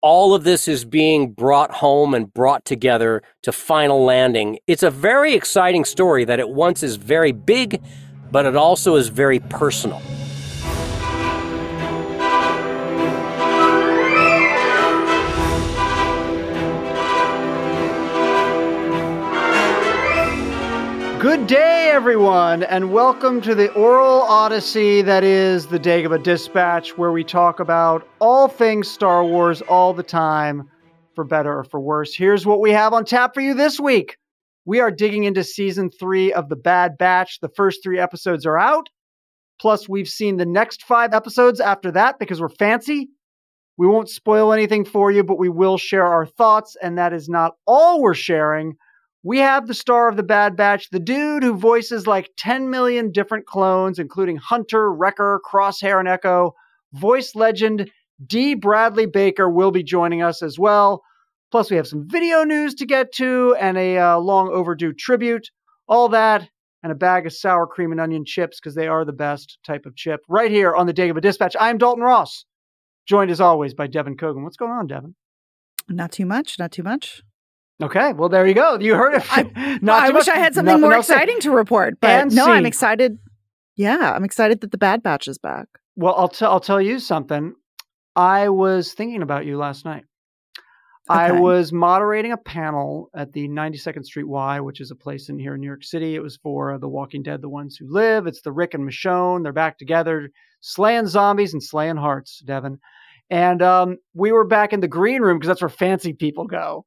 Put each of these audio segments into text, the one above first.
all of this is being brought home and brought together to final landing. It's a very exciting story that at once is very big, but it also is very personal. Good day, everyone, and welcome to the oral odyssey that is the Dagobah Dispatch, where we talk about all things Star Wars all the time, for better or for worse. Here's what we have on tap for you this week. We are digging into season three of The Bad Batch. The first three episodes are out. Plus, we've seen the next five episodes after that because we're fancy. We won't spoil anything for you, but we will share our thoughts, and that is not all we're sharing we have the star of the Bad Batch, the dude who voices like 10 million different clones, including Hunter, Wrecker, Crosshair, and Echo. Voice legend Dee Bradley Baker will be joining us as well. Plus, we have some video news to get to and a uh, long overdue tribute. All that and a bag of sour cream and onion chips because they are the best type of chip right here on the Dagobah Dispatch. I'm Dalton Ross, joined as always by Devin Coggan. What's going on, Devin? Not too much. Not too much. Okay, well there you go. You heard it. I, I wish I had something more exciting to report, but and no, i I'm excited. Yeah, I'm excited that the Bad Batch is back. Well, I'll tell I'll tell you something. I was thinking about you last night. Okay. I was moderating a panel at the 92nd Street Y, which is a place in here in New York City. It was for The Walking Dead, The Ones Who Live. It's the Rick and Michonne. They're back together, slaying zombies and slaying hearts, Devin. And um, we were back in the green room because that's where fancy people go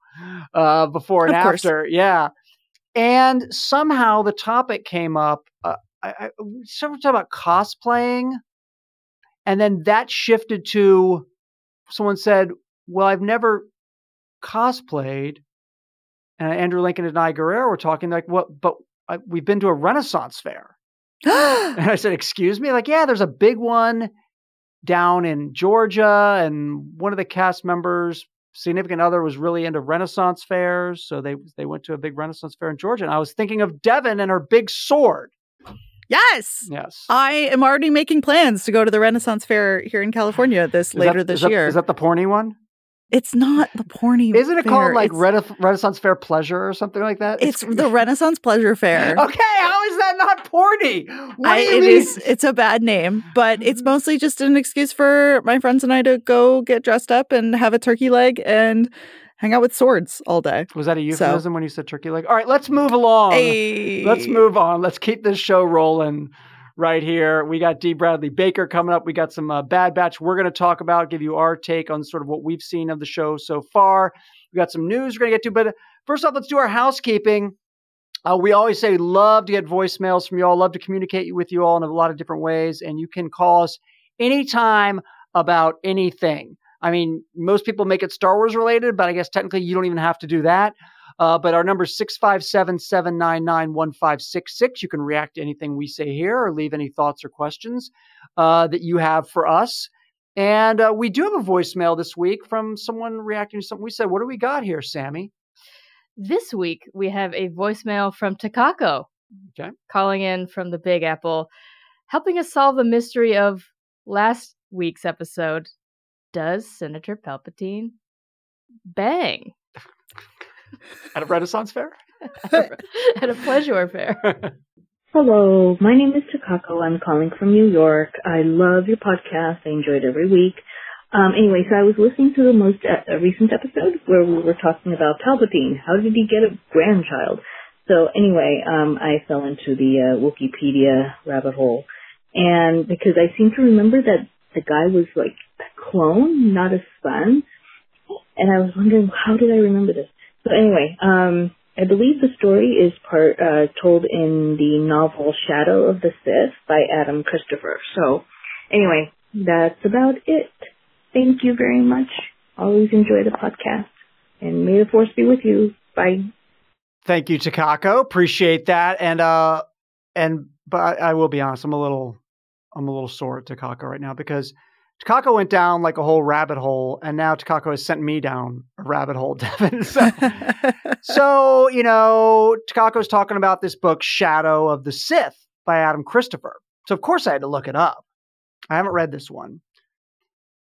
uh, before and after. Yeah. And somehow the topic came up. Uh, I, I several talk about cosplaying, and then that shifted to someone said, "Well, I've never cosplayed." And Andrew Lincoln and Danai Gurira were talking like, "What? But I, we've been to a Renaissance fair." and I said, "Excuse me?" Like, yeah, there's a big one down in Georgia, and one of the cast members, significant other, was really into Renaissance fairs, so they they went to a big Renaissance fair in Georgia. And I was thinking of Devin and her big sword. Yes. Yes. I am already making plans to go to the Renaissance Fair here in California this is later that, this is year. That, is that the porny one? It's not the porny. Isn't it fair. called like Rena- Renaissance Fair Pleasure or something like that? It's, it's the Renaissance Pleasure Fair. okay, how is that not porny? I, it is. It's a bad name, but it's mm-hmm. mostly just an excuse for my friends and I to go get dressed up and have a turkey leg and hang out with swords all day. Was that a euphemism so. when you said turkey leg? All right, let's move along. Hey. Let's move on. Let's keep this show rolling right here. We got Dee Bradley Baker coming up. We got some uh, Bad Batch we're going to talk about, give you our take on sort of what we've seen of the show so far. We got some news we're going to get to. But first off, let's do our housekeeping. Uh, we always say love to get voicemails from you all, love to communicate with you all in a lot of different ways. And you can call us anytime about anything. I mean, most people make it Star Wars related, but I guess technically you don't even have to do that. Uh, but our number is 657 799 1566. You can react to anything we say here or leave any thoughts or questions uh, that you have for us. And uh, we do have a voicemail this week from someone reacting to something we said. What do we got here, Sammy? This week, we have a voicemail from Takako. Okay. Calling in from the Big Apple, helping us solve the mystery of last week's episode. Does Senator Palpatine bang? At a Renaissance fair? At a pleasure fair. Hello, my name is Takako. I'm calling from New York. I love your podcast. I enjoy it every week. Um, anyway, so I was listening to the most uh, recent episode where we were talking about Palpatine. How did he get a grandchild? So anyway, um, I fell into the uh, Wikipedia rabbit hole, and because I seem to remember that the guy was like a clone, not a son, and I was wondering how did I remember this? So anyway, um, I believe the story is part uh, told in the novel Shadow of the Sith by Adam Christopher. So anyway, that's about it. Thank you very much. Always enjoy the podcast, and may the force be with you. Bye. Thank you, Takako. Appreciate that. And uh, and but I, will be honest, I'm a little, I'm a little sore at Takako right now because Takako went down like a whole rabbit hole, and now Takako has sent me down a rabbit hole, Devin. So, so you know, Takako's talking about this book, Shadow of the Sith by Adam Christopher. So, of course, I had to look it up. I haven't read this one.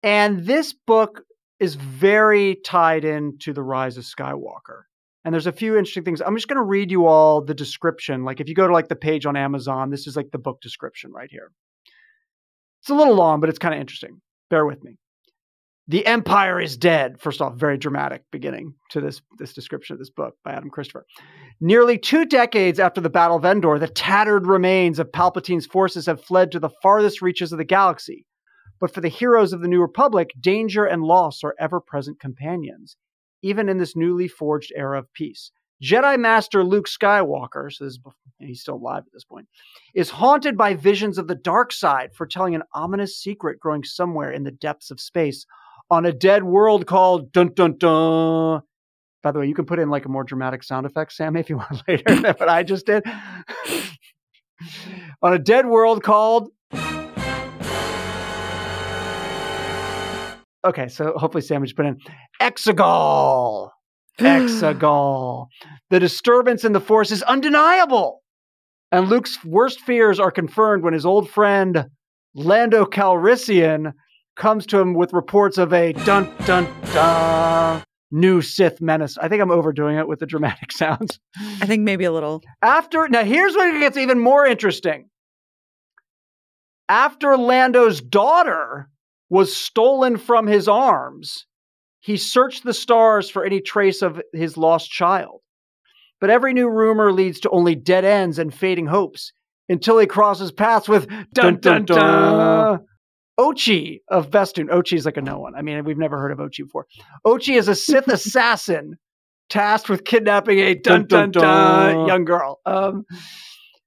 And this book is very tied into the rise of Skywalker. And there's a few interesting things. I'm just going to read you all the description. Like if you go to like the page on Amazon, this is like the book description right here. It's a little long, but it's kind of interesting. Bear with me. The Empire is dead. First off, very dramatic beginning to this, this description of this book by Adam Christopher. Nearly two decades after the Battle of Endor, the tattered remains of Palpatine's forces have fled to the farthest reaches of the galaxy. But for the heroes of the New Republic, danger and loss are ever present companions, even in this newly forged era of peace. Jedi Master Luke Skywalker, so is, he's still alive at this point, is haunted by visions of the dark side, foretelling an ominous secret growing somewhere in the depths of space on a dead world called Dun Dun Dun. By the way, you can put in like a more dramatic sound effect, Sammy, if you want later than what I just did. on a dead world called. Okay, so hopefully Sammy just put in Exegol. Exegol. The disturbance in the force is undeniable. And Luke's worst fears are confirmed when his old friend Lando Calrissian comes to him with reports of a dun dun dun new Sith menace. I think I'm overdoing it with the dramatic sounds. I think maybe a little. After now, here's when it gets even more interesting. After Lando's daughter was stolen from his arms, he searched the stars for any trace of his lost child. But every new rumor leads to only dead ends and fading hopes until he crosses paths with dun dun dun. dun Ochi of Bestoon. Ochi is like a no one. I mean, we've never heard of Ochi before. Ochi is a Sith assassin tasked with kidnapping a dun dun dun, dun young girl. Um,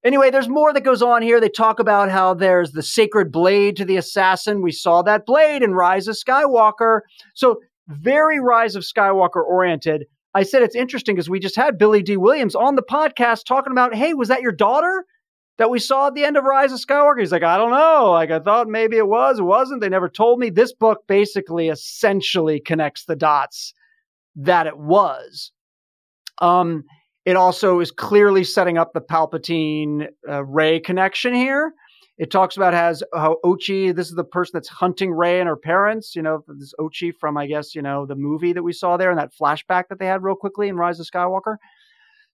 anyway, there's more that goes on here. They talk about how there's the sacred blade to the assassin. We saw that blade in Rise of Skywalker. So very Rise of Skywalker oriented. I said it's interesting because we just had Billy Dee Williams on the podcast talking about, hey, was that your daughter? that we saw at the end of Rise of Skywalker? He's like, I don't know. Like, I thought maybe it was, it wasn't. They never told me. This book basically essentially connects the dots that it was. Um, it also is clearly setting up the Palpatine uh, Rey connection here. It talks about has how Ochi, this is the person that's hunting Rey and her parents, you know, this Ochi from, I guess, you know, the movie that we saw there and that flashback that they had real quickly in Rise of Skywalker.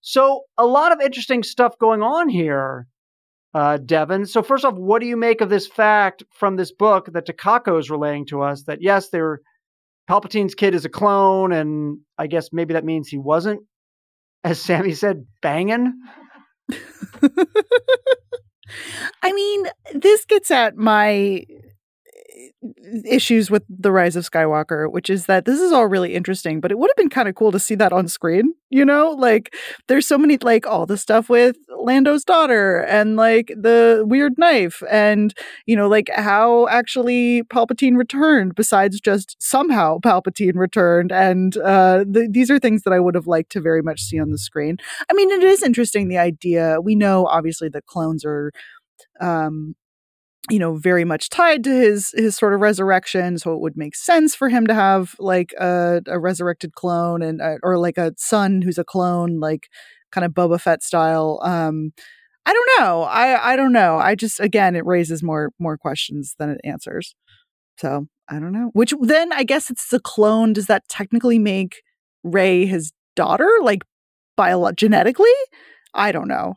So a lot of interesting stuff going on here uh, Devin. So, first off, what do you make of this fact from this book that Takako is relaying to us that yes, they're Palpatine's kid is a clone, and I guess maybe that means he wasn't, as Sammy said, banging. I mean, this gets at my issues with the rise of skywalker which is that this is all really interesting but it would have been kind of cool to see that on screen you know? Like there's so many like all the stuff with lando's daughter and like the weird knife and you know like how actually palpatine returned besides just somehow palpatine returned and uh the, these are things that i would have liked to very much see on the screen. I mean it is interesting the idea. We know obviously that clones are um you know very much tied to his his sort of resurrection so it would make sense for him to have like a, a resurrected clone and uh, or like a son who's a clone like kind of Boba Fett style um I don't know I I don't know I just again it raises more more questions than it answers so I don't know which then I guess it's a clone does that technically make Rey his daughter like bio genetically? I don't know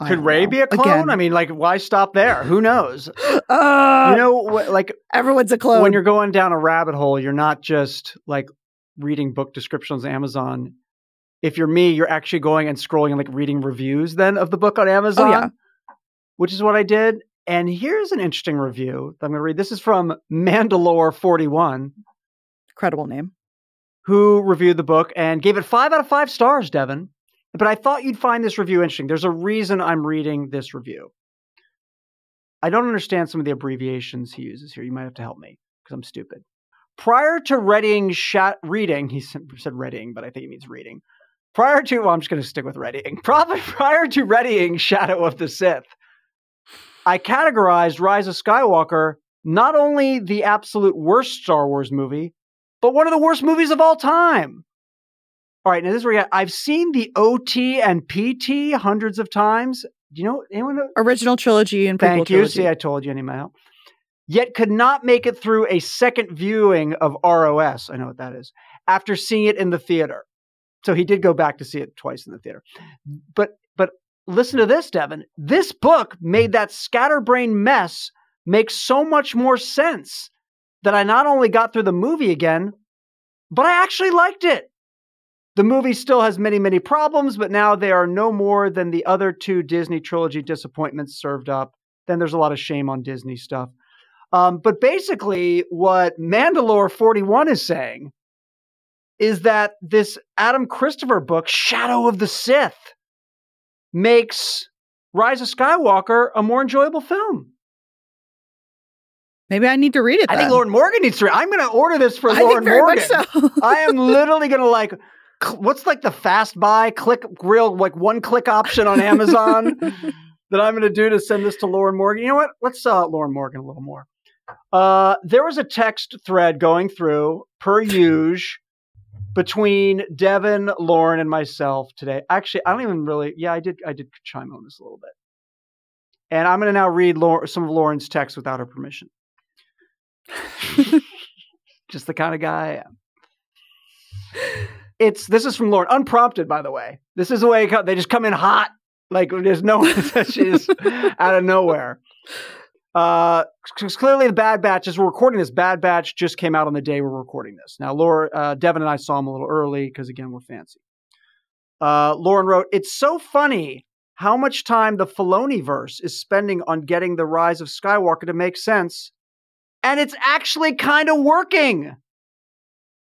could Rey know. be a clone? Again. I mean, like, why stop there? Who knows? Uh, you know, like everyone's a clone. When you're going down a rabbit hole, you're not just like reading book descriptions on Amazon. If you're me, you're actually going and scrolling and like reading reviews then of the book on Amazon, oh, yeah. which is what I did. And here's an interesting review that I'm going to read. This is from Mandalore41. Incredible name. Who reviewed the book and gave it five out of five stars, Devin. But I thought you'd find this review interesting. There's a reason I'm reading this review. I don't understand some of the abbreviations he uses here. You might have to help me because I'm stupid. Prior to reading, shat- reading, he said reading, but I think he means reading. Prior to, well, I'm just going to stick with readying. Probably prior to readying Shadow of the Sith, I categorized Rise of Skywalker not only the absolute worst Star Wars movie, but one of the worst movies of all time. All right, now this is where I've seen the OT and PT hundreds of times. Do you know anyone? Know? Original trilogy and thank you. Trilogy. See, I told you, any help. yet could not make it through a second viewing of ROS. I know what that is. After seeing it in the theater. So he did go back to see it twice in the theater. But but listen to this, Devin. This book made that scatterbrain mess make so much more sense that I not only got through the movie again, but I actually liked it. The movie still has many, many problems, but now they are no more than the other two Disney trilogy disappointments served up. Then there's a lot of shame on Disney stuff. Um, but basically, what Mandalore 41 is saying is that this Adam Christopher book, Shadow of the Sith, makes Rise of Skywalker a more enjoyable film. Maybe I need to read it. I think Lauren Morgan needs to. Read. It. I'm going to order this for I Lauren Morgan. so. I am literally going to like. What's like the fast buy click real like one click option on Amazon that I'm going to do to send this to Lauren Morgan? You know what? Let's uh, Lauren Morgan a little more. Uh, there was a text thread going through per usual between Devin, Lauren, and myself today. Actually, I don't even really. Yeah, I did. I did chime on this a little bit, and I'm going to now read Lau- some of Lauren's text without her permission. Just the kind of guy I am. It's this is from Lauren, unprompted, by the way. This is the way they just come in hot, like there's no she's out of nowhere. Uh, because clearly the Bad Batch, as we're recording this, Bad Batch just came out on the day we're recording this. Now, Laura, uh, Devin and I saw him a little early because again we're fancy. Uh, Lauren wrote, "It's so funny how much time the Filoni verse is spending on getting the rise of Skywalker to make sense, and it's actually kind of working."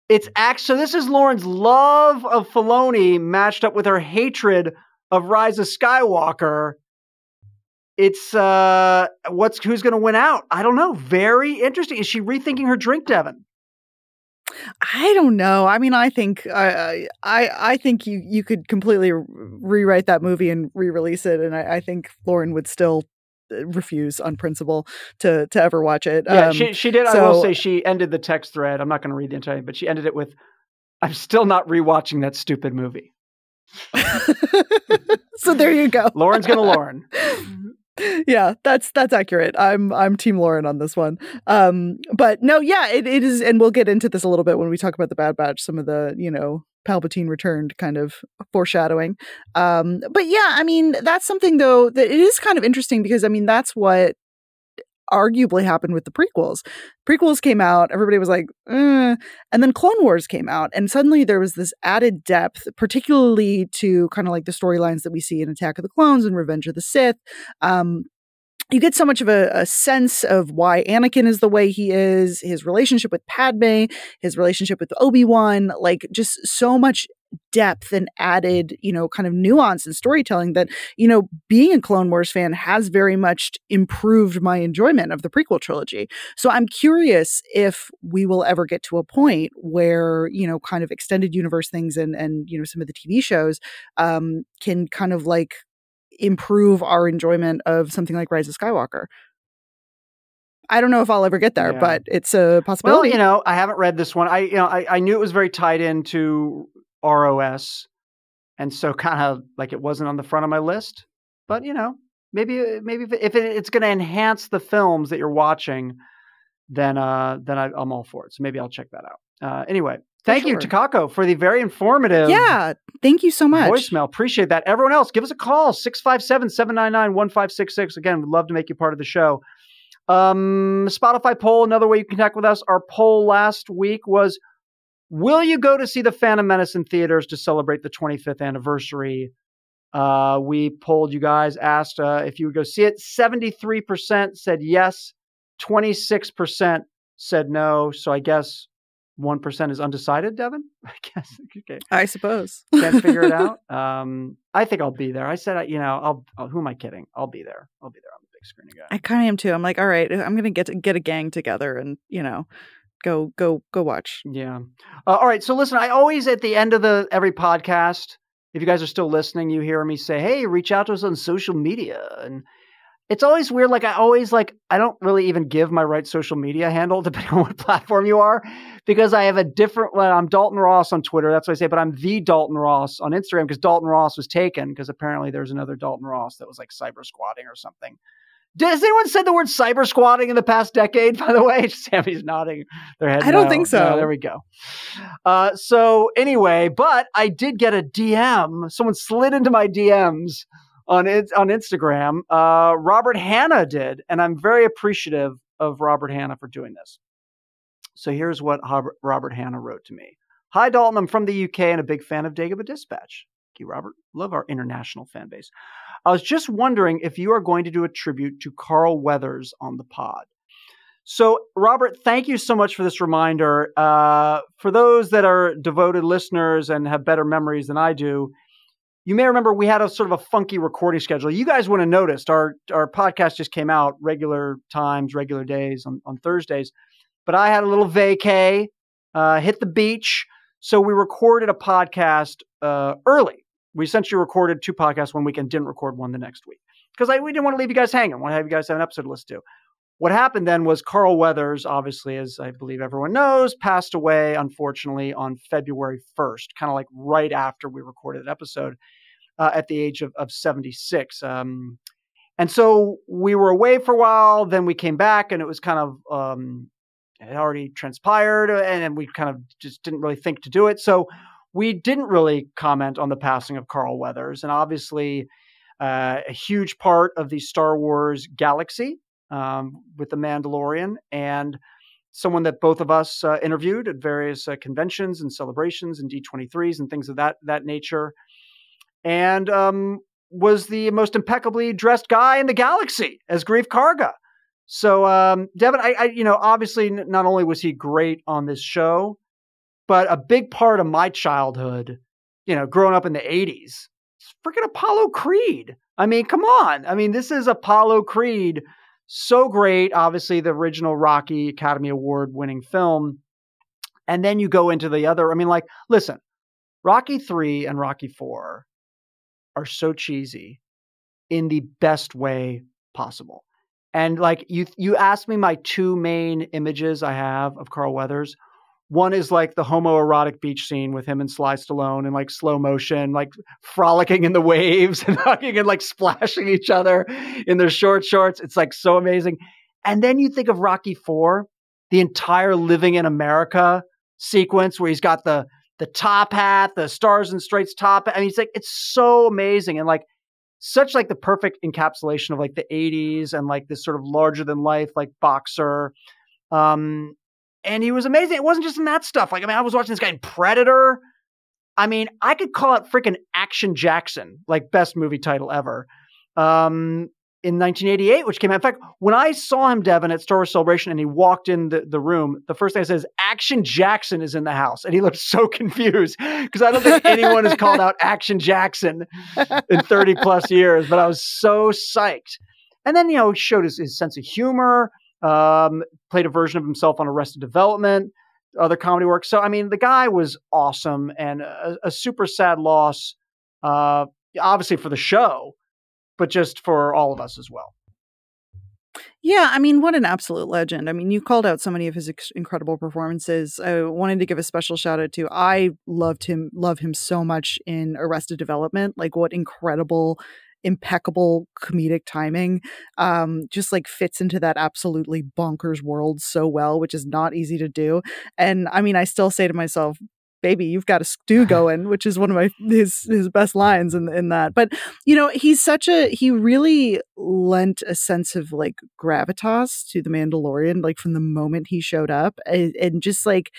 It's actually so this is Lauren's love of Filoni matched up with her hatred of Rise of Skywalker. It's uh what's who's to win out? I don't know. Very interesting. Is she rethinking her drink, Devin? I don't know. I mean, I think I I I think you you could completely rewrite that movie and re-release it, and I, I think Lauren would still refuse on principle to to ever watch it. Yeah, Um, she she did. I will say she ended the text thread. I'm not going to read the entire, but she ended it with, "I'm still not rewatching that stupid movie." so there you go. Lauren's going to Lauren. yeah, that's that's accurate. I'm I'm Team Lauren on this one. Um, but no, yeah, it, it is, and we'll get into this a little bit when we talk about the Bad Batch. Some of the you know Palpatine returned kind of foreshadowing. Um, but yeah, I mean that's something though that it is kind of interesting because I mean that's what arguably happened with the prequels. Prequels came out, everybody was like, eh. and then Clone Wars came out, and suddenly there was this added depth, particularly to kind of like the storylines that we see in Attack of the Clones and Revenge of the Sith. Um, you get so much of a, a sense of why Anakin is the way he is, his relationship with Padme, his relationship with Obi Wan, like just so much depth and added, you know, kind of nuance and storytelling that, you know, being a Clone Wars fan has very much improved my enjoyment of the prequel trilogy. So I'm curious if we will ever get to a point where, you know, kind of extended universe things and and you know some of the TV shows um can kind of like improve our enjoyment of something like Rise of Skywalker. I don't know if I'll ever get there, Yeah. but it's a possibility. Well, you know, I haven't read this one. I you know I, I knew it was very tied into ROS, and so kind of like it wasn't on the front of my list. But you know, maybe maybe if, it, if it, it's going to enhance the films that you're watching, then uh then I, I'm all for it. So maybe I'll check that out. Uh, anyway, thank you. Takako, for the very informative yeah, thank you so much. voicemail. Appreciate that. Everyone else, give us a call 657 799 1566. Again, we'd love to make you part of the show. Um, Spotify poll, another way you can connect with us. Our poll last week was Will you go to see The Phantom Menace in theaters to celebrate the 25th anniversary? Uh, we polled you guys, asked uh, if you would go see it. 73% said yes, 26% said no. So I guess 1% is undecided, Devin? I guess. Okay I suppose. can't figure it out. Um, I think I'll be there. I said, I- you know, I'll, I'll. Who am I kidding? I'll be there. I'll be there. on the big screen again. I kind of am too. I'm like, all right, I'm gonna get to get a gang together and you know, go go go watch. Yeah. Uh, all right. So listen, I always at the end of the every podcast, if you guys are still listening, you hear me say, "Hey, reach out to us on social media." And it's always weird. Like I always like I don't really even give my right social media handle depending on what platform you are, because I have a different. Well, I'm Dalton Ross on Twitter. That's what I say. But I'm the Dalton Ross on Instagram because Dalton Ross was taken because apparently there's another Dalton Ross that was like cyber squatting or something. Has anyone said the word cyber squatting in the past decade? By the way, Sammy's nodding their head. I don't no. think so. No, there we go. Uh, so anyway, but I did get a DM. Someone slid into my DMs on on Instagram. Uh, Robert Hanna did, and I'm very appreciative of Robert Hanna for doing this. So here's what Robert Hanna wrote to me. Hi, Dalton. I'm from the UK and a big fan of Dagobah Dispatch. Thank you, Robert. Love our international fan base. I was just wondering if you are going to do a tribute to Carl Weathers on the pod. So, Robert, thank you so much for this reminder. Uh, for those that are devoted listeners and have better memories than I do, you may remember we had a sort of a funky recording schedule. You guys wouldn't have noticed our our podcast just came out regular times, regular days on, on Thursdays. But I had a little vacay, uh, hit the beach. So we recorded a podcast uh, early. We essentially recorded two podcasts one week and didn't record one the next week because we didn't want to leave you guys hanging. Want to have you guys have an episode to listen to. What happened then was Carl Weathers, obviously, as I believe everyone knows, passed away, unfortunately, on February 1st, kind of like right after we recorded that episode uh, at the age of, of 76. Um, and so we were away for a while. Then we came back, and it was kind of um, it already transpired, and, and we kind of just didn't really think to do it. So we didn't really comment on the passing of Carl Weathers, and obviously uh, a huge part of the Star Wars galaxy um, with the Mandalorian, and someone that both of us uh, interviewed at various uh, conventions and celebrations and D23s and things of that that nature and um, was the most impeccably dressed guy in the galaxy as Greef Karga. So, um, Devin, I, I, you know, obviously, not only was he great on this show, but a big part of my childhood, you know, growing up in the '80s, freaking Apollo Creed. I mean, come on. I mean, this is Apollo Creed. So great. Obviously, the original Rocky Academy Award winning film. And then you go into the other. I mean, like, listen, Rocky 3 and Rocky 4 are so cheesy in the best way possible. And like you you asked me my two main images I have of Carl Weathers. One is like the homoerotic beach scene with him and Sly Stallone in like slow motion, like frolicking in the waves and hugging and like splashing each other in their short shorts. It's like so amazing. And then you think of Rocky Four, the entire living in America sequence where he's got the the top hat, the stars and stripes top. I mean, it's like it's so amazing and like such like the perfect encapsulation of like the 80s and like this sort of larger than life like boxer. Um and he was amazing. It wasn't just in that stuff. Like I mean, I was watching this guy in Predator. I mean, I could call it freaking Action Jackson, like best movie title ever. Um in 1988, which came out. In fact, when I saw him, Devin, at Star Wars Celebration and he walked in the, the room, the first thing I said is, Action Jackson is in the house. And he looked so confused because I don't think anyone has called out Action Jackson in 30 plus years, but I was so psyched. And then, you know, he showed his, his sense of humor, um, played a version of himself on Arrested Development, other comedy work. So, I mean, the guy was awesome and a, a super sad loss, uh, obviously for the show but just for all of us as well. Yeah, I mean, what an absolute legend. I mean, you called out so many of his ex- incredible performances. I wanted to give a special shout out to I loved him, love him so much in Arrested Development. Like, what incredible impeccable comedic timing um just like fits into that absolutely bonkers world so well which is not easy to do and i mean i still say to myself baby, you've got a stew going, which is one of my his his best lines in in that. But you know, he's such a he really lent a sense of like gravitas to the Mandalorian, like from the moment he showed up, and, and just like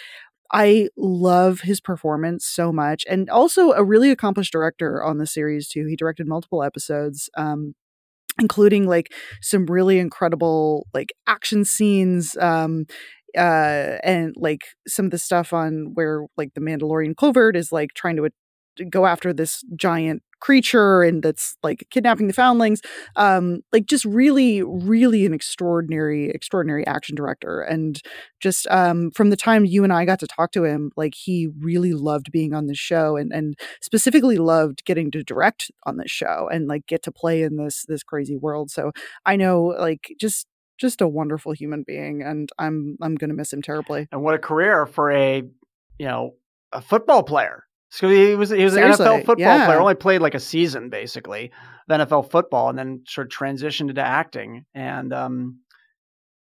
I love his performance so much, and also a really accomplished director on the series too. He directed multiple episodes. Um, including like some really incredible like action scenes um uh and like some of the stuff on where like the Mandalorian covert is like trying to, to go after this giant creature and that's like kidnapping the foundlings um like just really really an extraordinary extraordinary action director and just um from the time you and I got to talk to him like he really loved being on this show and and specifically loved getting to direct on this show and like get to play in this this crazy world so I know like just just a wonderful human being, and I'm I'm going to miss him terribly. And what a career for a you know a football player. So he was he was Seriously, an NFL football yeah. player. Only played like a season basically of NFL football, and then sort of transitioned into acting. And um,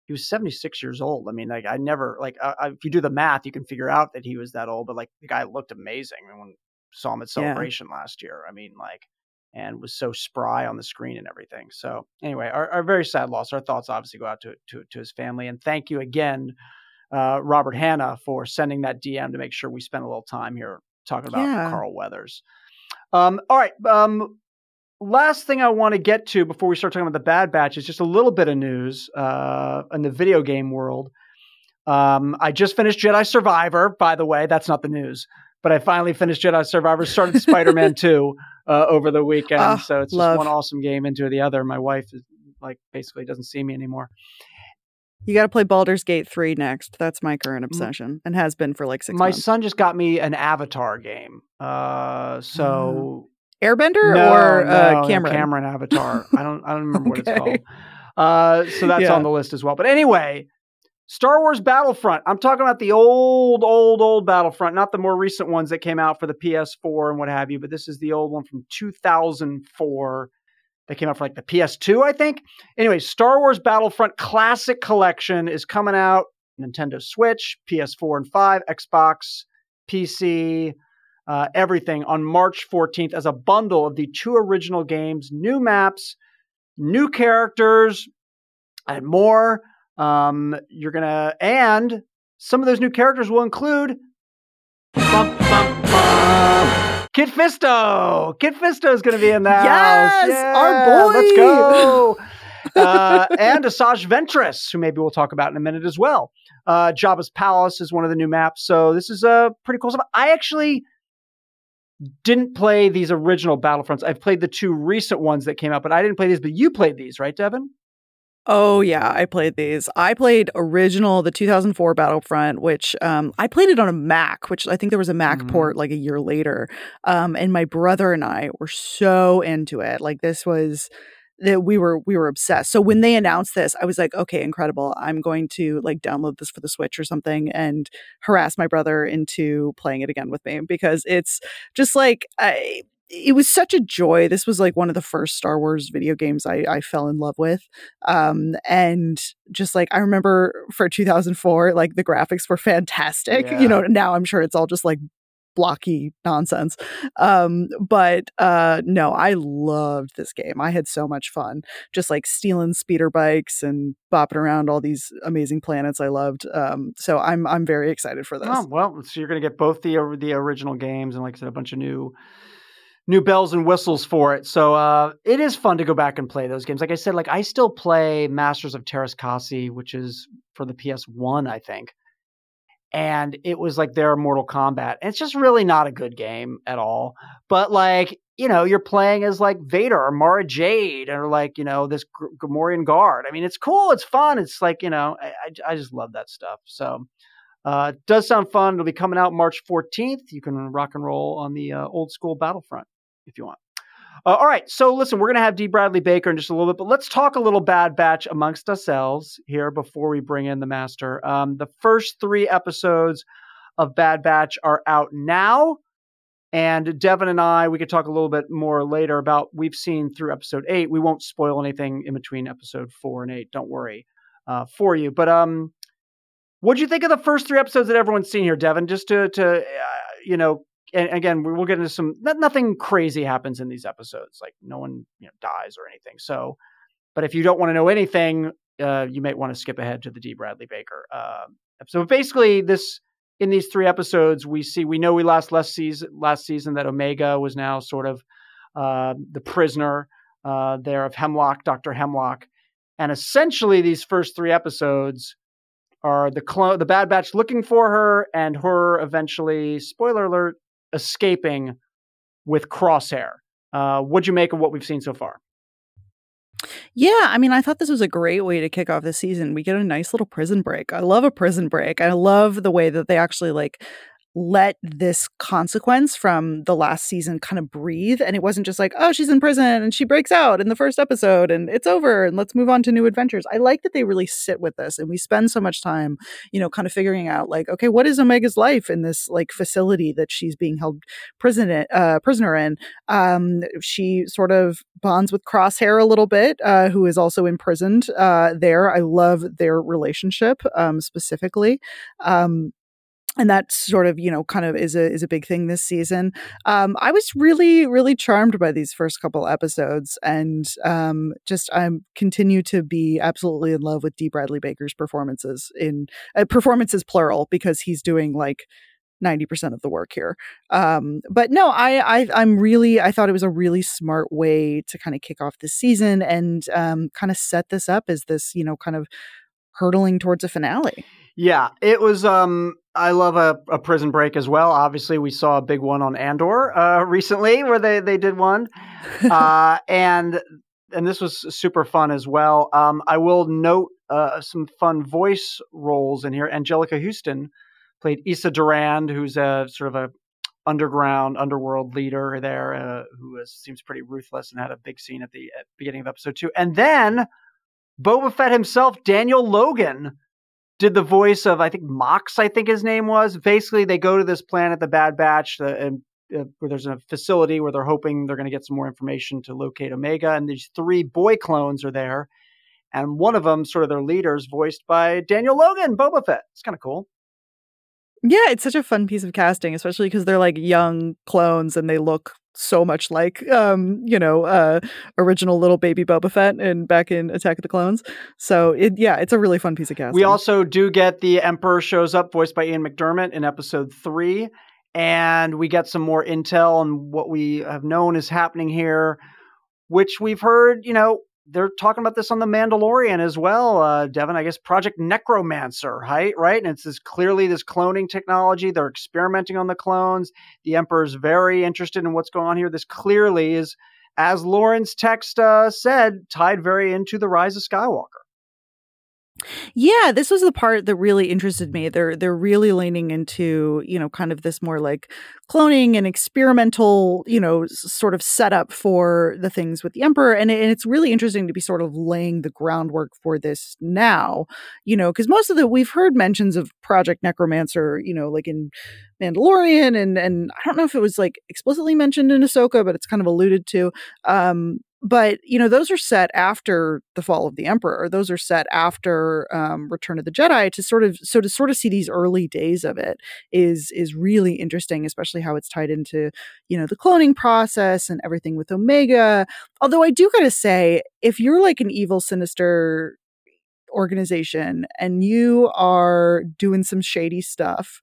he was seventy six years old. I mean, like I never like uh, if you do the math, you can figure out that he was that old. But like the guy looked amazing. I mean, when saw him at Yeah. celebration last year. I mean, like, and was so spry on the screen and everything. So anyway, our, our very sad loss. Our thoughts obviously go out to to, to his family, and thank you again, uh, Robert Hanna, for sending that DM to make sure we spent a little time here talking about Yeah. Carl Weathers. Um, all right. Um, last thing I want to get to before we start talking about the Bad Batch is just a little bit of news uh, in the video game world. Um, I just finished Jedi Survivor, by the way. That's not the news, but I finally finished Jedi Survivor. Started Spider Man 2 uh, over the weekend. Ah, so it's love. just one awesome game into the other. My wife is like basically doesn't see me anymore. You got to play Baldur's Gate 3 next. That's my current obsession and has been for like six My months. son just got me an Avatar game. Uh, so Airbender No, or uh, no, no, Cameron? Cameron Avatar. I don't I don't remember what it's called. Uh, so that's Yeah. on the list as well. But anyway, Star Wars Battlefront. I'm talking about the old, old, old Battlefront, not the more recent ones that came out for the PS4 and what have you. But this is the old one from 2004 that came out for like the PS2, I think. Anyway, Star Wars Battlefront Classic Collection is coming out. Nintendo Switch, PS4 and 5, Xbox, PC, uh, everything on March 14th as a bundle of the two original games, new maps, new characters, and more. Um, you're gonna, and some of those new characters will include bum, bum, bum, Kit Fisto. Kit Fisto is going to be in house. Yes, our boy. Let's go. uh, and Asajj Ventress, who maybe we'll talk about in a minute as well. Uh, Jabba's Palace is one of the new maps, so this is uh, pretty cool stuff. I actually didn't play these original Battlefronts. I've played the two recent ones that came out, but I didn't play these. But you played these, right, Devin? Oh yeah, I played these. I played original the 2004 Battlefront, which um, I played it on a Mac, which I think there was a Mac Mhm. port like a year later. Um, and my brother and I were so into it. Like this was that we were we were obsessed. So when they announced this, I was like, okay, incredible. I'm going to like download this for the Switch or something and harass my brother into playing it again with me because it's just like I it was such a joy. This was like one of the first Star Wars video games I, I fell in love with. Um, and just like I remember for 2004, like the graphics were fantastic. Yeah. You know, now I'm sure it's all just like blocky nonsense. Um, but uh no, I loved this game. I had so much fun just like stealing speeder bikes and bopping around all these amazing planets I loved. Um, so I'm I'm very excited for this. Oh, well, so you're going to get both the the original games and, like I said, a bunch of new new bells and whistles for it. So uh, it is fun to go back and play those games. Like I said, like I still play Masters of Teräs Käsi, which is for the PS1, I think. And it was like their Mortal Kombat. And it's just really not a good game at all. But like, you know, you're playing as like Vader or Mara Jade or like, you know, this G- Gamorrean guard. I mean, it's cool. It's fun. It's like, you know, I, I, I just love that stuff. So uh, it does sound fun. It'll be coming out March 14th. You can rock and roll on the uh, old school Battlefront if you want. Uh, all right. So listen, we're going to have Dee Bradley Baker in just a little bit, but let's talk a little Bad Batch amongst ourselves here before we bring in the master. Um, the first three episodes of Bad Batch are out now. And Devin and I, we could talk a little bit more later about we've seen through episode eight. We won't spoil anything in between episode four and eight. Don't worry uh, for you. But um, What'd you think of the first three episodes that everyone's seen here, Devin? Just to, to uh, you know, and again, we- we'll get into some. Nothing crazy happens in these episodes. Like no one you know, dies or anything. So, but if you don't want to know anything, uh, you might want to skip ahead to the Dee Bradley Baker uh, episode. Basically, this in these three episodes, we see we know we last last season last season that Omega was now sort of uh, the prisoner uh, there of Hemlock, Doctor Hemlock, and essentially these first three episodes are the clone, the Bad Batch looking for her, and her eventually, spoiler alert, escaping with Crosshair. Uh, what'd you make of what we've seen so far? Yeah, I mean, I thought this was a great way to kick off the season. We get a nice little prison break. I love a prison break. I love the way that they actually like let this consequence from the last season kind of breathe. And it wasn't just like, oh, she's in prison and she breaks out in the first episode and it's over and let's move on to new adventures. I like that they really sit with this and we spend so much time, you know, kind of figuring out like, okay, what is Omega's life in this like facility that she's being held prisoner, uh, prisoner in? Um, she sort of bonds with Crosshair a little bit, uh, who is also imprisoned uh, there. I love their relationship um, specifically. Um, and that sort of you know kind of is a is a big thing this season um i was really really charmed by these first couple episodes and um just i'm continue to be absolutely in love with Dee Bradley Baker's performances in uh, performances plural because he's doing like 90% of the work here. Um, but no, I, I, I'm really, I thought it was a really smart way to kind of kick off this season and um, kind of set this up as this, you know, kind of hurtling towards a finale. Yeah, it was. Um, I love a, a prison break as well. Obviously, we saw a big one on Andor uh, recently, where they they did one, uh, and and this was super fun as well. Um, I will note uh, some fun voice roles in here. Anjelica Huston played Issa Durand, who's a sort of a underground underworld leader there, uh, who is, seems pretty ruthless and had a big scene at the at beginning of episode two. And then Boba Fett himself, Daniel Logan did the voice of I think Mox, I think his name was. Basically, they go to this planet, the Bad Batch, the, and, uh, where there's a facility where they're hoping they're going to get some more information to locate Omega, and these three boy clones are there, and one of them, sort of their leaders, voiced by Daniel Logan, Boba Fett. It's kind of cool. Yeah, it's such a fun piece of casting, especially because they're like young clones and they look so much like um you know uh original little baby Boba Fett and back in Attack of the Clones. So it yeah, it's a really fun piece of casting. We also do get the Emperor shows up voiced by Ian McDiarmid in episode 3 and we get some more intel on what we have known is happening here which we've heard, you know, they're talking about this on the Mandalorian as well, uh, Devin. I guess Project Necromancer, right? Right, and it's this clearly this cloning technology. They're experimenting on the clones. The Emperor's very interested in what's going on here. This clearly is, as Lauren's text uh, said, tied very into the Rise of Skywalker. Yeah, this was the part that really interested me. They're they're really leaning into, you know, kind of this more like cloning and experimental, you know, sort of setup for the things with the emperor and, and it's really interesting to be sort of laying the groundwork for this now, you know, cuz most of the we've heard mentions of Project Necromancer, you know, like in Mandalorian and and I don't know if it was like explicitly mentioned in Ahsoka, but it's kind of alluded to. Um but you know those are set after the fall of the emperor. Those are set after um, return of the jedi to sort of so to sort of see these early days of it is is really interesting especially how it's tied into you know the cloning process and everything with omega. Although i do gotta say if you're like an evil sinister organization and you are doing some shady stuff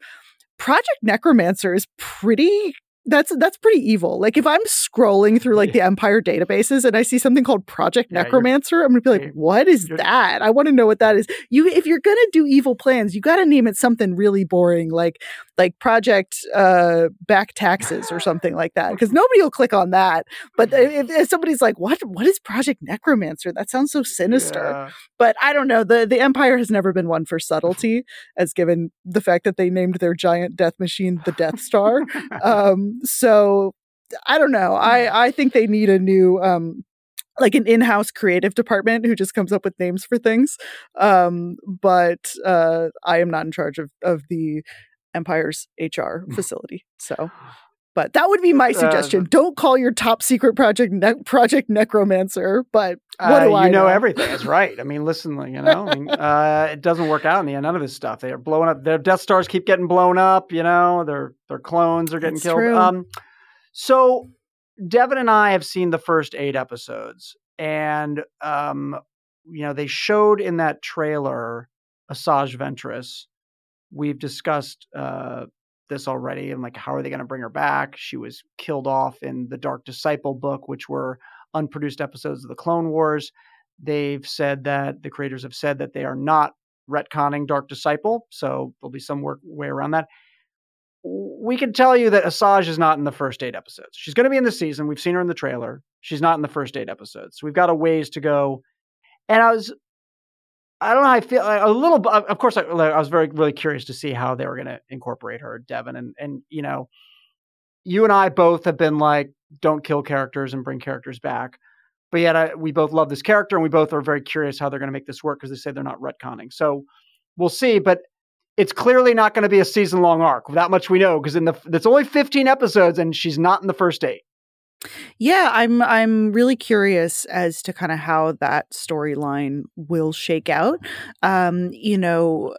Project Necromancer is pretty that's that's pretty evil. Like if I'm scrolling through like the Empire databases and I see something called Project yeah, Necromancer, I'm gonna be like, what is that? I want to know what that is. You if you're gonna do evil plans, you gotta name it something really boring, like like Project uh, Back Taxes or something like that. Because nobody will click on that. But if, if, somebody's like, what what is Project Necromancer? That sounds so sinister. Yeah. But I don't know. The the Empire has never been one for subtlety, as given the fact that they named their giant death machine the Death Star. um, so I don't know. I mm. I think they need a new um like an in-house creative department who just comes up with names for things. Um, but uh, I am not in charge of of the Empire's HR facility. So, but that would be my uh, suggestion. Uh, Don't call your top secret project ne- Project Necromancer. But what uh, do I you know? know? everything is right. I mean, listen, you know, I mean, uh, it doesn't work out in the end. None of this stuff. They are blowing up. Their Death Stars keep getting blown up. You know, their their clones are getting That's killed. Um, so Devin and I have seen the first eight episodes, and um, you know, they showed in that trailer Asajj Ventress. We've discussed uh, this already, and like, how are they going to bring her back? She was killed off in the Dark Disciple book, which were unproduced episodes of the Clone Wars. They've said that the creators have said that they are not retconning Dark Disciple, so there'll be some work way around that we can tell you that Asajj is not in the first eight episodes. She's going to be in the season. We've seen her in the trailer. She's not in the first eight episodes. So we've got a ways to go. And I was I don't know. I feel a little. Of course, I, I was very really curious to see how they were going to incorporate her, Devin, and and you know, you and I both have been like, don't kill characters and bring characters back. But yet, I, we both love this character, and we both are very curious how they're going to make this work because they say they're not retconning. So we'll see. But it's clearly not going to be a season long arc. That much we know because in the it's only 15 episodes, and she's not in the first eight. Yeah, I'm I'm really curious as to kind of how that storyline will shake out. Um, you know,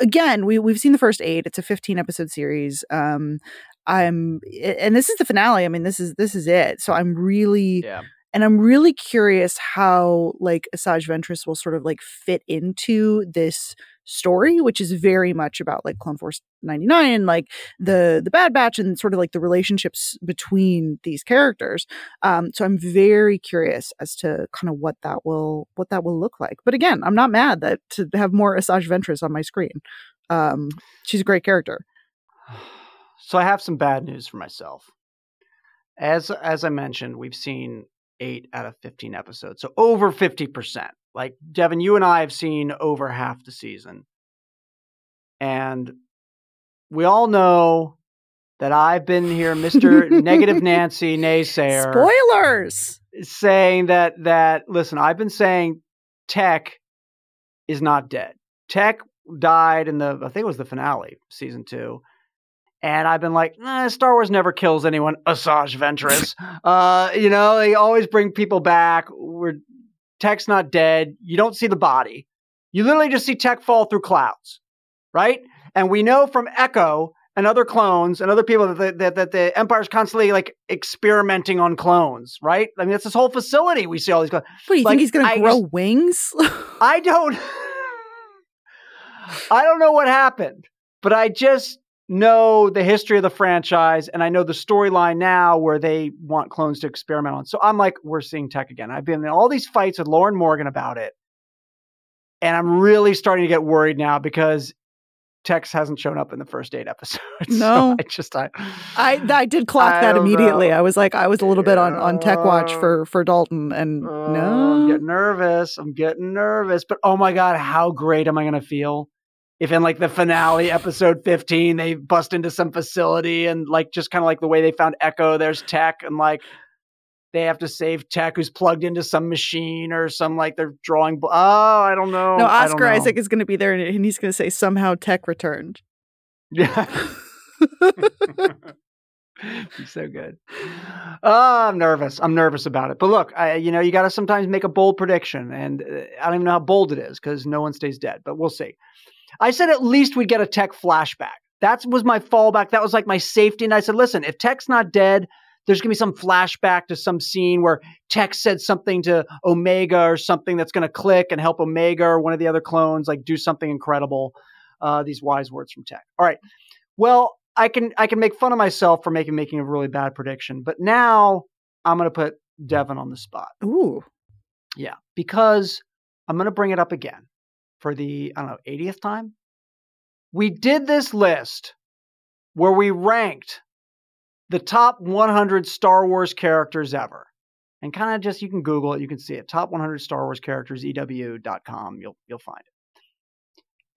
again, we we've seen the first 8. It's a 15 episode series. Um I'm and this is the finale. I mean, this is this is it. So I'm really Yeah. and I'm really curious how like Asajj Ventress will sort of like fit into this story, which is very much about like Clone Force 99 and like the the Bad Batch and sort of like the relationships between these characters. Um, so I'm very curious as to kind of what that will what that will look like. But again, I'm not mad that to have more Asajj Ventress on my screen. Um, she's a great character. So I have some bad news for myself. As as I mentioned, we've seen eight out of 15 episodes. So over 50%. Like, Devin, you and I have seen over half the season. And we all know that I've been here, Mr. Negative Nancy naysayer. Spoilers! Saying that, that, listen, I've been saying Tech is not dead. Tech died in the, I think it was the finale, season two. And I've been like, nah, Star Wars never kills anyone. Asajj Ventress. uh, you know, they always bring people back. We're Tech's not dead. You don't see the body. You literally just see Tech fall through clouds, right? And we know from Echo and other clones and other people that the, that, that the Empire's constantly like experimenting on clones, right? I mean, it's this whole facility. We see all these clones. What do you Like, think he's going to grow just- wings? I don't I don't know what happened, but I just know the history of the franchise and I know the storyline now where they want clones to experiment on. So I'm like, we're seeing tech again. I've been in all these fights with Lauren Morgan about it. And I'm really starting to get worried now because Tex hasn't shown up in the first eight episodes. So No. I just I I I did clock I that immediately. know. I was like, I was a little bit on on tech watch for for Dalton, and oh, I'm no, getting nervous. I'm getting nervous. But oh my god, how great am I going to feel if in like the finale, episode 15, they bust into some facility and like just kind of like the way they found Echo, there's Tech and like they have to save Tech who's plugged into some machine or some like they're drawing. bl- Oh, I don't know. no. I don't Oscar know. Isaac is going to be there, and- and he's going to say somehow tech returned. Yeah. He's so good. Oh, I'm nervous. I'm nervous about it. But look, I, you know, you got to sometimes make a bold prediction, and uh, I don't even know how bold it is because no one stays dead. But we'll see. I said at least we'd get a Tech flashback. That was my fallback. That was like my safety. And I said, listen, if Tech's not dead, there's gonna be some flashback to some scene where Tech said something to Omega or something that's gonna click and help Omega or one of the other clones like do something incredible. Uh, these wise words from Tech. All right. Well, I can I can make fun of myself for making making a really bad prediction, but now I'm gonna put Devin on the spot. Ooh, Yeah, because I'm going to bring it up again for the, I don't know, 80th time. We did this list where we ranked the top 100 Star Wars characters ever. And kind of just, you can Google it, you can see it. Top 100 Star Wars characters, EW.com, you'll, you'll find it.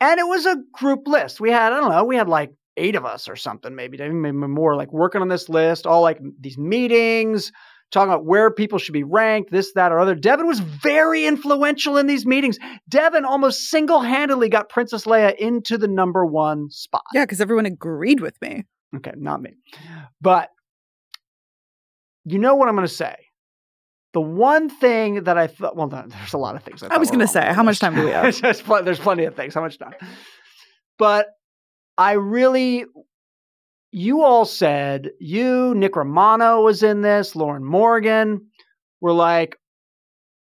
And it was a group list. We had, I don't know, we had like eight of us or something, maybe, maybe more, like working on this list, all like these meetings, talking about where people should be ranked, this, that, or other. Devin was very influential in these meetings. Devin almost single handedly got Princess Leia into the number one spot. yeah, because everyone agreed with me. Okay, not me. But you know what I'm going to say? The one thing that I thought, well, no, there's a lot of things. I, I was gonna say, how much time do we have? there's, pl- there's plenty of things. How much time? But I really, you all said, you, Nick Romano was in this, Lauren Morgan, were like,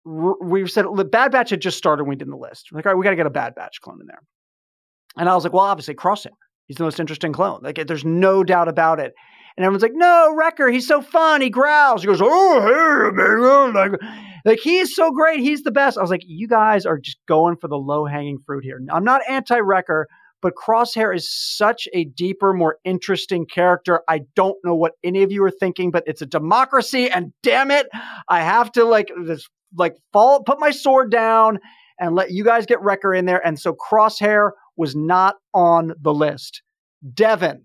we said the Bad Batch had just started when we did the list. We're like, all right, we got to get a Bad Batch clone in there. And I was like, well, obviously Crosshair. He's the most interesting clone. Like, there's no doubt about it. And everyone's like, no, Wrecker, he's so fun. He growls. He goes, oh, hey, man. Like, like, he is so great. He's the best. I was like, you guys are just going for the low hanging fruit here. I'm not anti Wrecker, but Crosshair is such a deeper, more interesting character. I don't know what any of you are thinking, but it's a democracy. And damn it, I have to like, this, like, fall, put my sword down and let you guys get Wrecker in there. And so Crosshair was not on the list. Devin,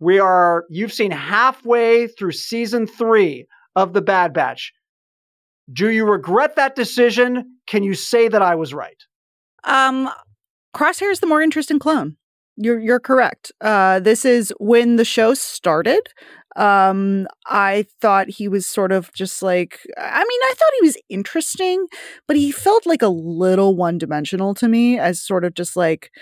we are, you've seen halfway through season three of The Bad Batch. Do you regret that decision? Can you say that I was right? Um, Crosshair is the more interesting clone. You're you're correct. Uh, this is when the show started. Um, I thought he was sort of just like I mean, I thought he was interesting, but he felt like a little one dimensional to me as sort of just like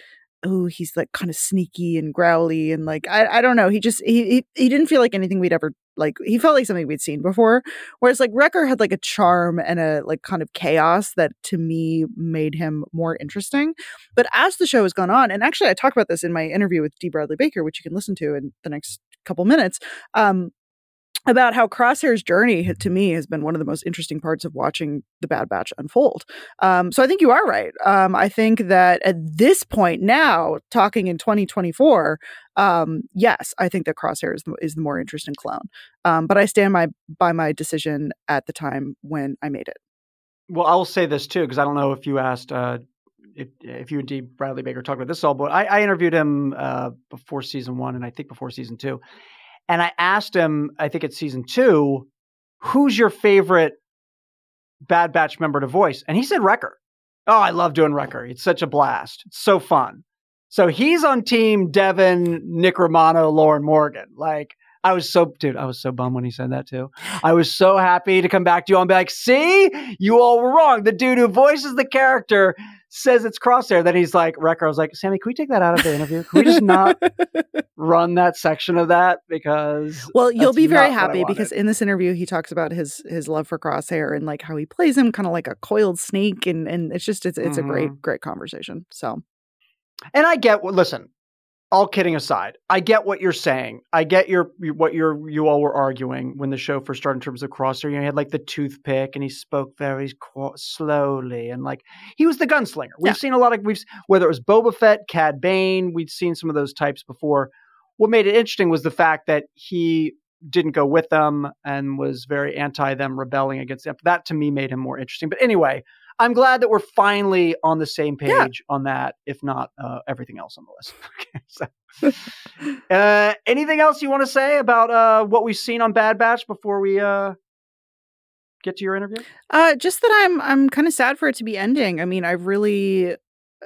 oh, he's like kind of sneaky and growly and like I, I don't know. He just he, he he didn't feel like anything we'd ever like he felt like something we'd seen before. Whereas like Wrecker had like a charm and a like kind of chaos that to me made him more interesting. But as the show has gone on, and actually I talked about this in my interview with Dee Bradley Baker, which you can listen to in the next couple minutes. Um, about how Crosshair's journey to me has been one of the most interesting parts of watching the Bad Batch unfold. Um, so I think you are right. Um, I think that at this point now, talking in 2024, um, yes, I think that Crosshair is the, is the more interesting clone. Um, but I stand my by my decision at the time when I made it. Well, I will say this too because I don't know if you asked. Uh, if, if you and Dee Bradley Baker talked about this all, but I, I interviewed him uh, before season one and I think before season two and I asked him, I think it's season two, who's your favorite Bad Batch member to voice? And he said Wrecker. Oh, I love doing Wrecker. It's such a blast. It's so fun. So he's on team Devin, Nick Romano, Lauren Morgan. Like, I was so, dude, I was so bummed when he said that too. I was so happy to come back to you and be like, see, you all were wrong. The dude who voices the character says it's Crosshair. Then he's like, Wrecker. I was like, Sammy, can we take that out of the interview? Can we just not run that section of that? Because well, you'll be very happy because in this interview he talks about his his love for Crosshair and like how he plays him kind of like a coiled snake, and and it's just it's it's mm-hmm. a great mm-hmm. great conversation. So, and I get listen, all kidding aside, I get what you're saying. I get your what you're you all were arguing when the show first started in terms of Crosshair. You know, he had like the toothpick and he spoke very qu- slowly and like he was the gunslinger. We've yeah. seen a lot of we've whether it was Boba Fett, Cad Bane, we'd seen some of those types before. What made it interesting was the fact that he didn't go with them and was very anti them rebelling against them. That to me made him more interesting. But anyway, I'm glad that we're finally on the same page yeah. on that, if not uh, everything else on the list. okay, so, uh, anything else you want to say about uh, what we've seen on Bad Batch before we uh, get to your interview? Uh, just that I'm I'm kind of sad for it to be ending. I mean, I really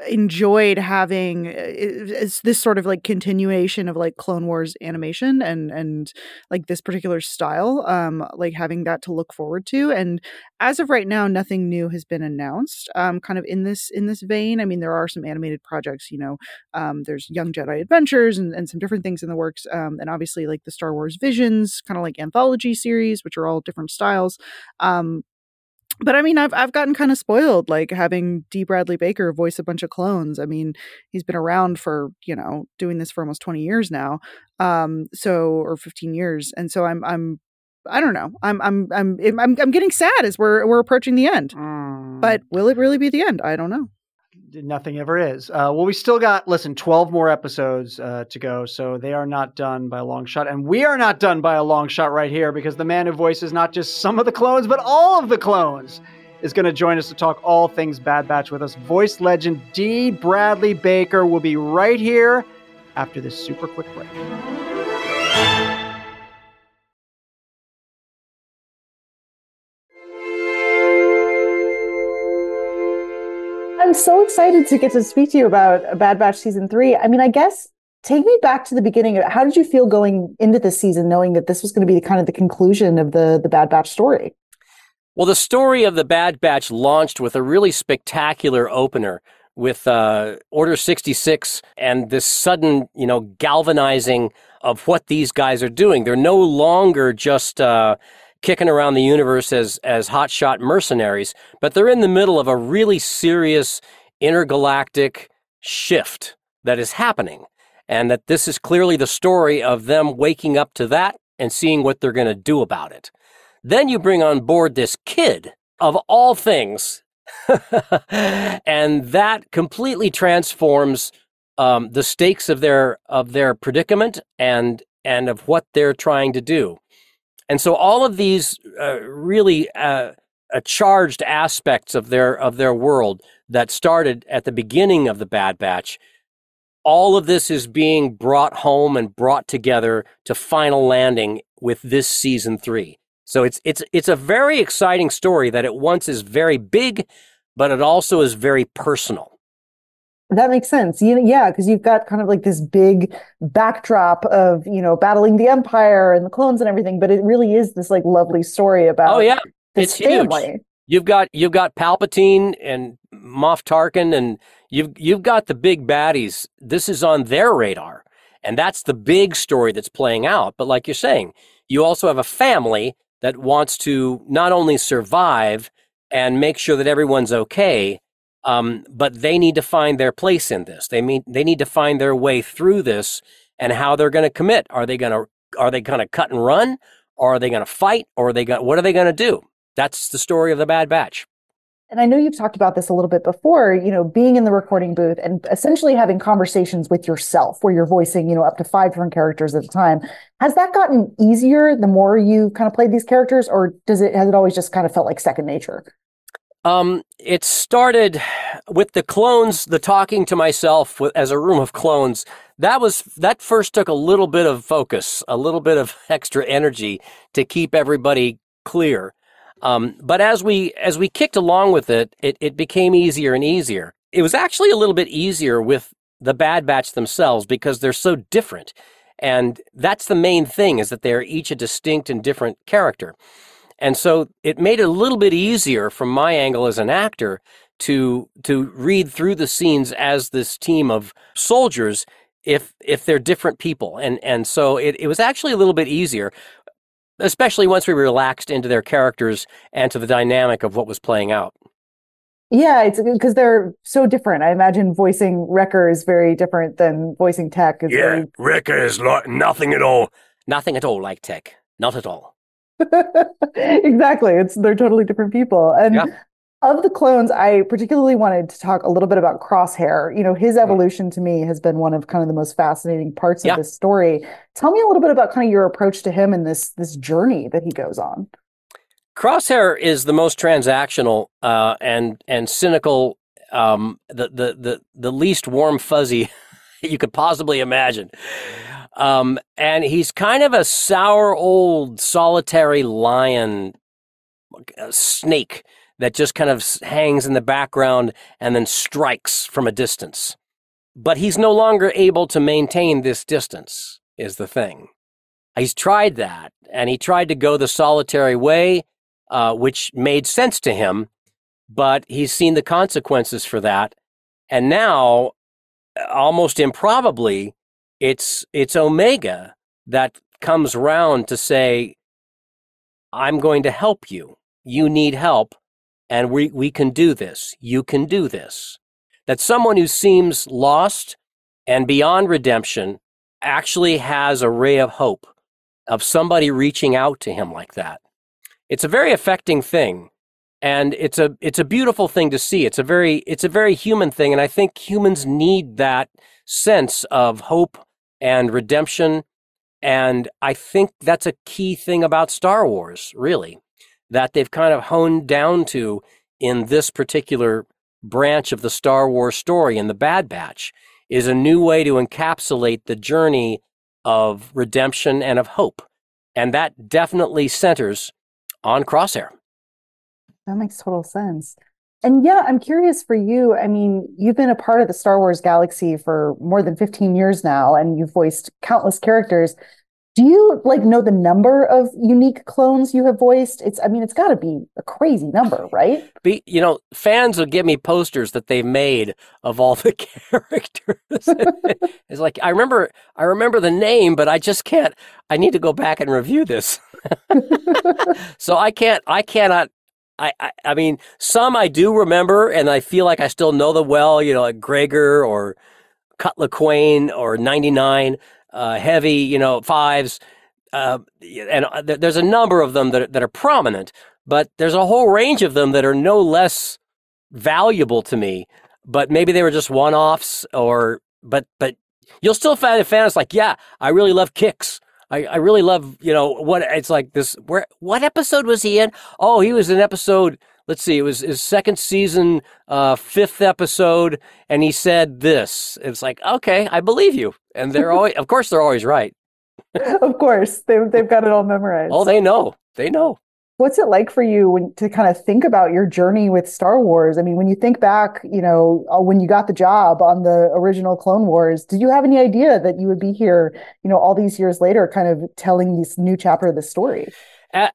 enjoyed having uh, this sort of like continuation of like clone wars animation and and like this particular style um like having that to look forward to and as of right now nothing new has been announced um kind of in this in this vein. I mean there are some animated projects you know um there's young jedi adventures and, and some different things in the works um and obviously like the star wars visions kind of like anthology series which are all different styles um but I mean, I've I've gotten kind of spoiled, like having Dee Bradley Baker voice a bunch of clones. I mean, he's been around for you know doing this for almost twenty years now, um, so or fifteen years, and so I'm I'm I don't know. I'm I'm I'm I'm I'm getting sad as we're we're approaching the end. Mm. But will it really be the end? I don't know nothing ever is. Uh, well, we still got listen, twelve more episodes uh, to go, so they are not done by a long shot, and we are not done by a long shot right here because the man who voices not just some of the clones but all of the clones is going to join us to talk all things Bad Batch with us. Voice legend Dee Bradley Baker will be right here after this super quick break. I'm so excited to get to speak to you about Bad Batch season three. I mean, I guess take me back to the beginning. How did you feel going into this season, knowing that this was going to be the, kind of the conclusion of the the Bad Batch story? Well, the story of the Bad Batch launched with a really spectacular opener with uh, Order 66 and this sudden, you know, galvanizing of what these guys are doing. They're no longer just uh, kicking around the universe as as hotshot mercenaries, but they're in the middle of a really serious intergalactic shift that is happening. And that this is clearly the story of them waking up to that and seeing what they're going to do about it. Then you bring on board this kid of all things. and that completely transforms um, the stakes of their of their predicament and and of what they're trying to do. And so all of these uh, really uh, uh, charged aspects of their of their world that started at the beginning of the Bad Batch, all of this is being brought home and brought together to final landing with this season three. So it's it's it's a very exciting story that at once is very big, but it also is very personal. That makes sense. You know, yeah, because you've got kind of like this big backdrop of you know battling the Empire and the clones and everything, but it really is this like lovely story about. Oh yeah, this it's family. huge. You've got you've got Palpatine and Moff Tarkin, and you've you've got the big baddies. This is on their radar, and that's the big story that's playing out. But like you're saying, you also have a family that wants to not only survive and make sure that everyone's okay, um, but they need to find their place in this. They mean they need to find their way through this and how they're going to commit. Are they going to are they going to cut and run, or are they going to fight, or are they going what are they going to do? That's the story of the Bad Batch. And I know you've talked about this a little bit before, you know, being in the recording booth and essentially having conversations with yourself where you're voicing, you know, up to five different characters at a time. Has that gotten easier the more you kind of played these characters or does it has it always just kind of felt like second nature? Um, it started with the clones, the talking to myself as a room of clones. That was that first took a little bit of focus, a little bit of extra energy to keep everybody clear. Um, but as we as we kicked along with it, it, it became easier and easier. It was actually a little bit easier with the Bad Batch themselves because they're so different, and that's the main thing is that they're each a distinct and different character, and so it made it a little bit easier from my angle as an actor to to read through the scenes as this team of soldiers if if they're different people and and so it, it was actually a little bit easier especially once we relaxed into their characters and to the dynamic of what was playing out. Yeah, it's because they're so different. I imagine voicing Wrecker is very different than voicing Tech. It's yeah, very... Wrecker is like nothing at all. Nothing at all like Tech. Not at all. exactly. It's they're totally different people. And Yeah. of the clones, I particularly wanted to talk a little bit about Crosshair. You know, his evolution to me has been one of kind of the most fascinating parts Yeah. of this story. Tell me a little bit about kind of your approach to him and this this journey that he goes on. Crosshair is the most transactional uh, and and cynical, um, the, the the the least warm fuzzy you could possibly imagine. Um, and he's kind of a sour old solitary lion uh, snake that just kind of hangs in the background and then strikes from a distance. But he's no longer able to maintain this distance, is the thing. He's tried that, and he tried to go the solitary way, uh, which made sense to him, but he's seen the consequences for that. And now, uh, almost improbably, it's it's Omega that comes round to say, "I'm going to help you. You need help, and we we can do this. You can do this." That someone who seems lost and beyond redemption actually has a ray of hope of somebody reaching out to him like that. It's a very affecting thing. And it's a it's a beautiful thing to see. It's a very it's a very human thing and I think humans need that sense of hope and redemption and I think that's a key thing about Star Wars, really, that they've kind of honed down to in this particular branch of the Star Wars story in the Bad Batch is a new way to encapsulate the journey of redemption and of hope. And that definitely centers on Crosshair. That makes total sense. And yeah, I'm curious for you. I mean, you've been a part of the Star Wars galaxy for more than 15 years now, and you've voiced countless characters. Do you like know the number of unique clones you have voiced? It's, I mean, it's got to be a crazy number, right? Be, you know, fans will give me posters that they've made of all the characters. it's like I remember, I remember the name, but I just can't. I need to go back and review this. so I can't. I cannot. I, I. I mean, some I do remember, and I feel like I still know them well. You know, like Gregor or Cut Lawquane or ninety nine. Uh, heavy, you know, fives. Uh, and uh, there's a number of them that, are- that are prominent, but there's a whole range of them that are no less valuable to me. But maybe they were just one offs, or but but you'll still find a fan that's like, yeah, I really love Kix. I, I really love you know what it's like this. Where what episode was he in? Oh, he was in episode. let's see, it was his second season, uh, fifth episode, and he said this. It's like, okay, I believe you. And they're always, of course, they're always right. of course, they they've got it all memorized. Oh, they know. They know. What's it like for you when, to kind of think about your journey with Star Wars? I mean, when you think back, you know, uh, when you got the job on the original Clone Wars, did you have any idea that you would be here, you know, all these years later, kind of telling this new chapter of the story?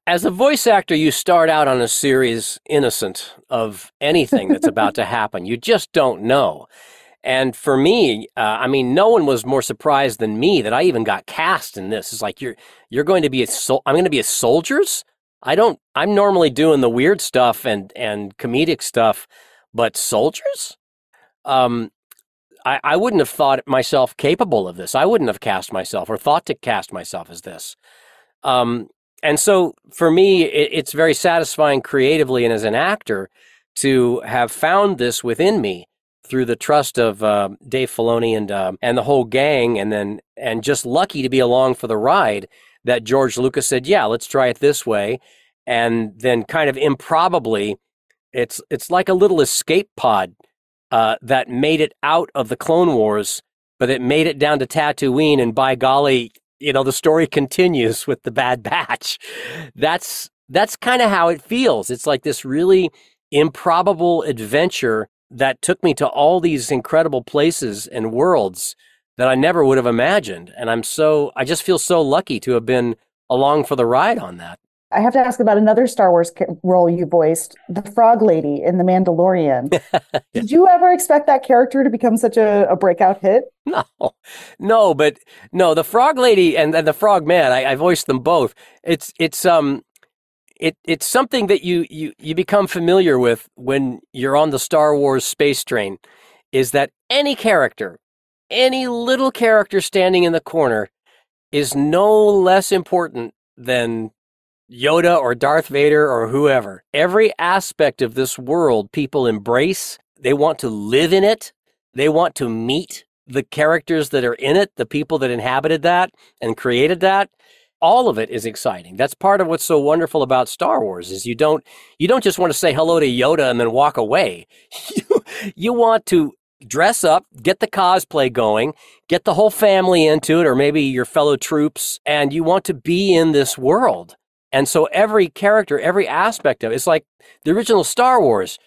As a voice actor, you start out on a series innocent of anything that's about to happen. You just don't know. And for me, uh, I mean, no one was more surprised than me that I even got cast in this. It's like you're you're going to be a sol- I'm going to be a soldiers. I don't. I'm normally doing the weird stuff and and comedic stuff, but soldiers. Um, I, I wouldn't have thought myself capable of this. I wouldn't have cast myself or thought to cast myself as this. Um, and so for me, it, it's very satisfying creatively and as an actor to have found this within me through the trust of uh, Dave Filoni and uh, and the whole gang, and then and just lucky to be along for the ride that George Lucas said, "Yeah, let's try it this way," and then kind of improbably, it's it's like a little escape pod uh, that made it out of the Clone Wars, but it made it down to Tatooine, and by golly, you know, the story continues with the Bad Batch. That's that's kind of how it feels. It's like this really improbable adventure that took me to all these incredible places and worlds that I never would have imagined. And I'm so, I just feel so lucky to have been along for the ride on that. I have to ask about another Star Wars role you voiced, the Frog Lady in The Mandalorian. Did you ever expect that character to become such a, a, breakout hit? No, no, but no, the Frog Lady and, and the Frog Man, I, I voiced them both. It's it's um it it's something that you you you become familiar with when you're on the Star Wars space train. Is that any character any little character standing in the corner is no less important than Yoda or Darth Vader or whoever. Every aspect of this world people embrace. They want to live in it. They want to meet the characters that are in it, the people that inhabited that and created that. All of it is exciting. That's part of what's so wonderful about Star Wars is you don't you don't just want to say hello to Yoda and then walk away. you, you want to dress up, get the cosplay going, get the whole family into it, or maybe your fellow troops, and you want to be in this world. And so every character, every aspect of it, it's like the original Star Wars,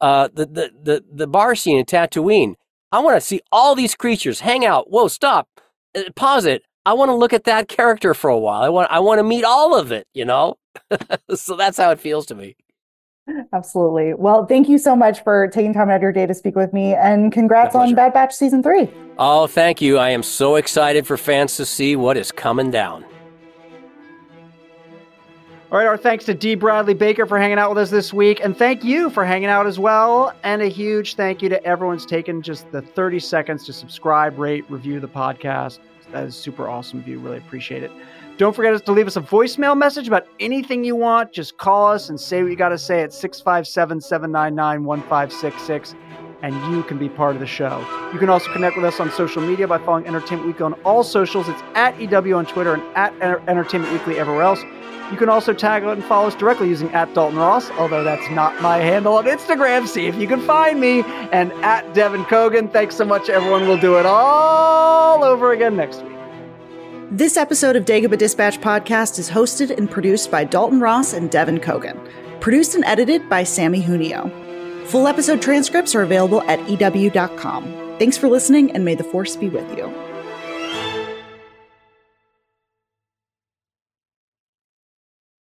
uh, the, the, the, the bar scene in Tatooine. I want to see all these creatures hang out. Whoa, stop, uh, pause it. I want to look at that character for a while. I want, I want to meet all of it, you know? so that's how it feels to me. Absolutely. Well, thank you so much for taking time out of your day to speak with me and congrats on Bad Batch season three. Oh, thank you. I am so excited for fans to see what is coming down. All right, our thanks to Dee Bradley Baker for hanging out with us this week. And thank you for hanging out as well. And a huge thank you to everyone's taken just the 30 seconds to subscribe, rate, review the podcast. That is super awesome of you. Really appreciate it. Don't forget to leave us a voicemail message about anything you want. Just call us and say what you got to say at 657 799 1566, and you can be part of the show. You can also connect with us on social media by following Entertainment Weekly on all socials. It's at EW on Twitter and at Entertainment Weekly everywhere else. You can also tag out and follow us directly using at Dalton Ross, although that's not my handle on Instagram. See if you can find me. And at Devin Coggan. Thanks so much, everyone. We'll do it all over again next week. This episode of Dagobah Dispatch podcast is hosted and produced by Dalton Ross and Devin Coggan. Produced and edited by Sammy Junio. Full episode transcripts are available at EW.com. Thanks for listening, and may the force be with you.